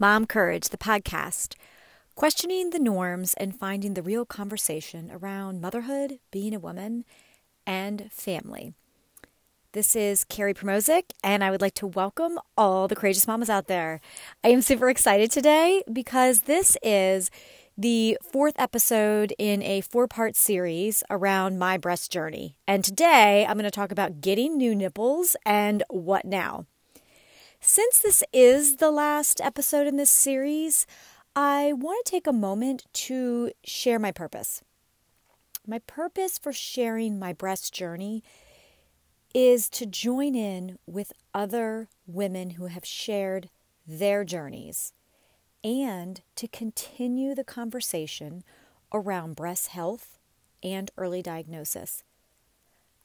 Mom Courage, the podcast, questioning the norms and finding the real conversation around motherhood, being a woman, and family. This is Carrie Promozic, and I would like to welcome all the courageous mamas out there. I am super excited today because this is the fourth episode in a four part series around my breast journey. And today I'm going to talk about getting new nipples and what now. Since this is the last episode in this series, I want to take a moment to share my purpose. My purpose for sharing my breast journey is to join in with other women who have shared their journeys and to continue the conversation around breast health and early diagnosis.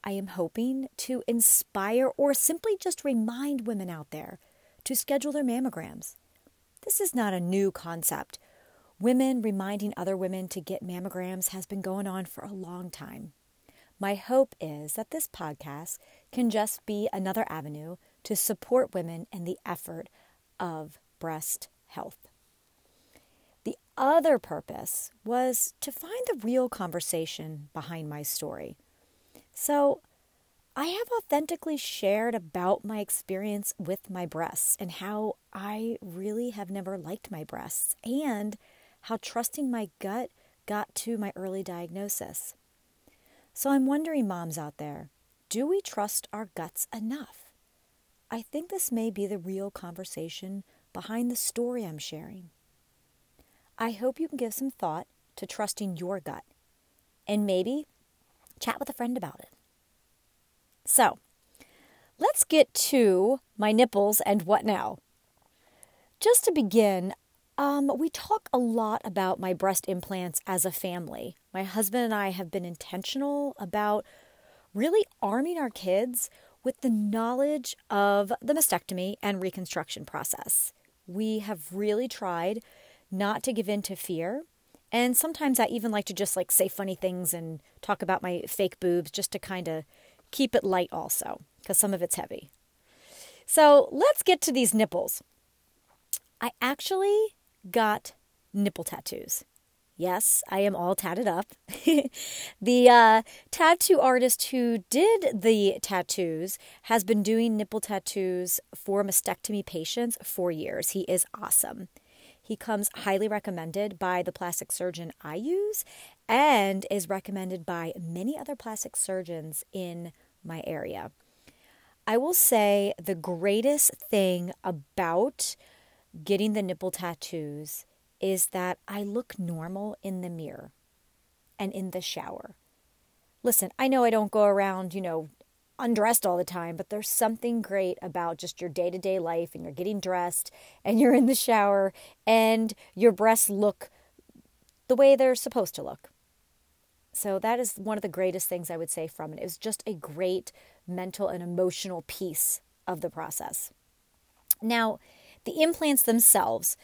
I am hoping to inspire or simply just remind women out there to schedule their mammograms. This is not a new concept. Women reminding other women to get mammograms has been going on for a long time. My hope is that this podcast can just be another avenue to support women in the effort of breast health. The other purpose was to find the real conversation behind my story. So, I have authentically shared about my experience with my breasts and how I really have never liked my breasts and how trusting my gut got to my early diagnosis. So I'm wondering, moms out there, do we trust our guts enough? I think this may be the real conversation behind the story I'm sharing. I hope you can give some thought to trusting your gut and maybe chat with a friend about it. So, let's get to my nipples and what now. Just to begin, um, we talk a lot about my breast implants as a family. My husband and I have been intentional about really arming our kids with the knowledge of the mastectomy and reconstruction process. We have really tried not to give in to fear. And sometimes I even like to just like say funny things and talk about my fake boobs just to kind of keep it light also, because some of it's heavy. So let's get to these nipples. I actually got nipple tattoos. Yes, I am all tatted up. the uh, tattoo artist who did the tattoos has been doing nipple tattoos for mastectomy patients for years. He is awesome. He comes highly recommended by the plastic surgeon I use and is recommended by many other plastic surgeons in my area. I will say the greatest thing about getting the nipple tattoos is that I look normal in the mirror and in the shower. Listen, I know I don't go around, you know, undressed all the time, but there's something great about just your day to day life and you're getting dressed and you're in the shower and your breasts look the way they're supposed to look. So that is one of the greatest things I would say from it. It was just a great mental and emotional piece of the process. Now, the implants themselves,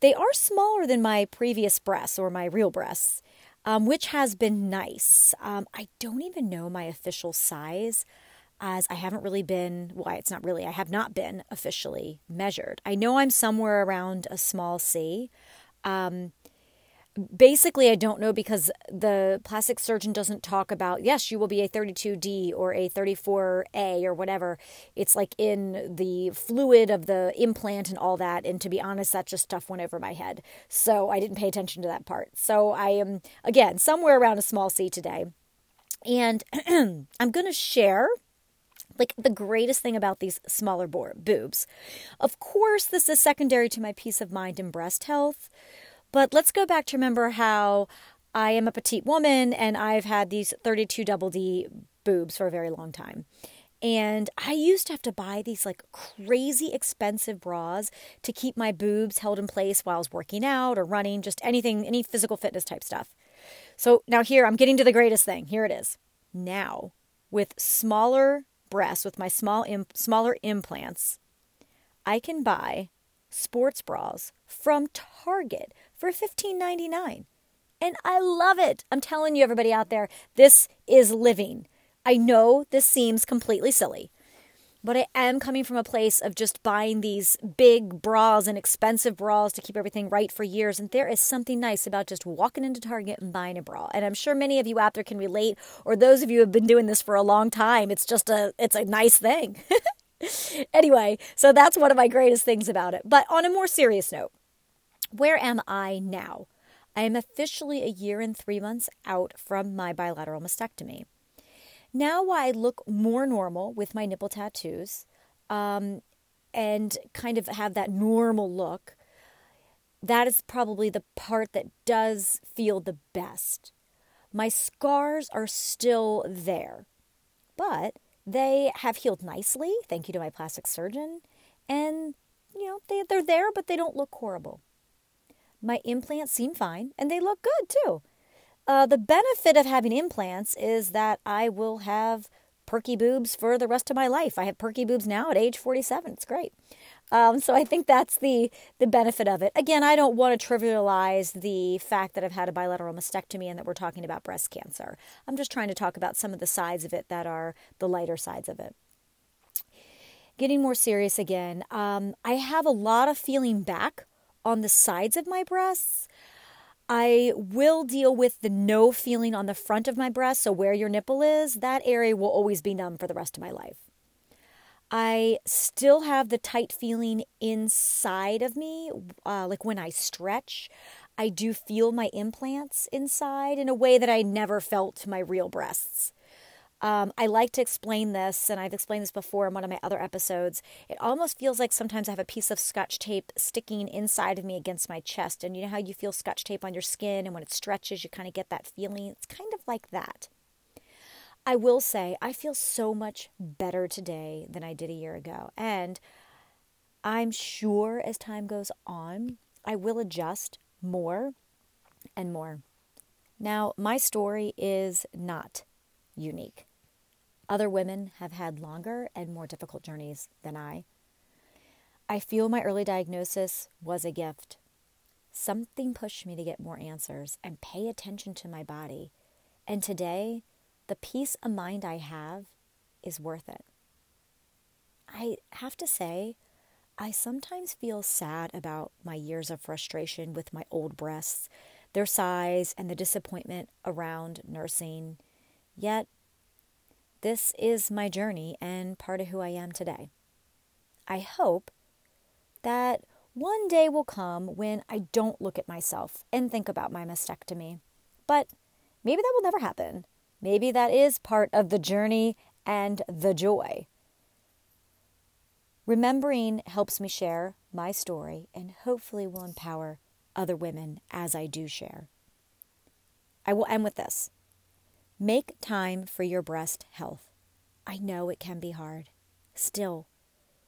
they are smaller than my previous breasts or my real breasts, um, which has been nice. Um, I don't even know my official size as I haven't really been, why well, it's not really, I have not been officially measured. I know I'm somewhere around a small C. Um, basically, I don't know because the plastic surgeon doesn't talk about, yes, you will be a 32D or a 34A or whatever. It's like in the fluid of the implant and all that. And to be honest, that just stuff went over my head. So I didn't pay attention to that part. So I am, again, somewhere around a small C today. And I'm going to share like the greatest thing about these smaller bo- boobs. Of course, this is secondary to my peace of mind and breast health. But let's go back to remember how I am a petite woman and I've had these 32 double D boobs for a very long time. And I used to have to buy these like crazy expensive bras to keep my boobs held in place while I was working out or running, just anything, any physical fitness type stuff. So now here, I'm getting to the greatest thing. Here it is. Now, with smaller breasts, with my small imp- smaller implants, I can buy sports bras from Target for $15.99. And I love it. I'm telling you, everybody out there, this is living. I know this seems completely silly. but I am coming from a place of just buying these big bras and expensive bras to keep everything right for years. And there is something nice about just walking into Target and buying a bra. And I'm sure many of you out there can relate, or those of you who have been doing this for a long time. It's just a it's a nice thing. anyway, so that's one of my greatest things about it. But on a more serious note, where am I now? I am officially a year and three months out from my bilateral mastectomy. Now I look more normal with my nipple tattoos um, and kind of have that normal look. That is probably the part that does feel the best. My scars are still there, but they have healed nicely, thank you to my plastic surgeon. And, you know, they, they're there, but they don't look horrible. My implants seem fine, and they look good too. Uh, the benefit of having implants is that I will have perky boobs for the rest of my life. I have perky boobs now at age 47. It's great. Um, so I think that's the the benefit of it. Again, I don't want to trivialize the fact that I've had a bilateral mastectomy and that we're talking about breast cancer. I'm just trying to talk about some of the sides of it that are the lighter sides of it. Getting more serious again, um, I have a lot of feeling back on the sides of my breasts. I will deal with the no feeling on the front of my breast. So, where your nipple is, that area will always be numb for the rest of my life. I still have the tight feeling inside of me, uh, like when I stretch. I do feel my implants inside in a way that I never felt my real breasts. Um, I like to explain this, and I've explained this before in one of my other episodes. It almost feels like sometimes I have a piece of scotch tape sticking inside of me against my chest. And you know how you feel scotch tape on your skin, and when it stretches, you kind of get that feeling? It's kind of like that. I will say, I feel so much better today than I did a year ago. And I'm sure as time goes on, I will adjust more and more. Now, my story is not unique. Other women have had longer and more difficult journeys than I. I feel my early diagnosis was a gift. Something pushed me to get more answers and pay attention to my body. And today, the peace of mind I have is worth it. I have to say, I sometimes feel sad about my years of frustration with my old breasts, their size, and the disappointment around nursing. Yet, this is my journey and part of who I am today. I hope that one day will come when I don't look at myself and think about my mastectomy. But maybe that will never happen. Maybe that is part of the journey and the joy. Remembering helps me share my story and hopefully will empower other women as I do share. I will end with this make time for your breast health. I know it can be hard. Still,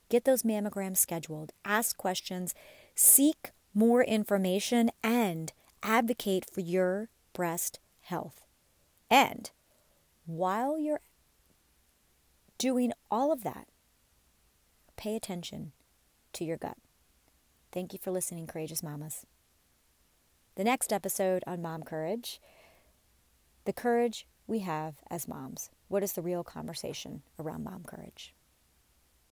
get those mammograms scheduled, ask questions, seek more information, and advocate for your breast health. And while you're doing all of that, pay attention to your gut. Thank you for listening, Courageous Mamas. The next episode on Mom Courage the courage we have as moms. What is the real conversation around mom courage?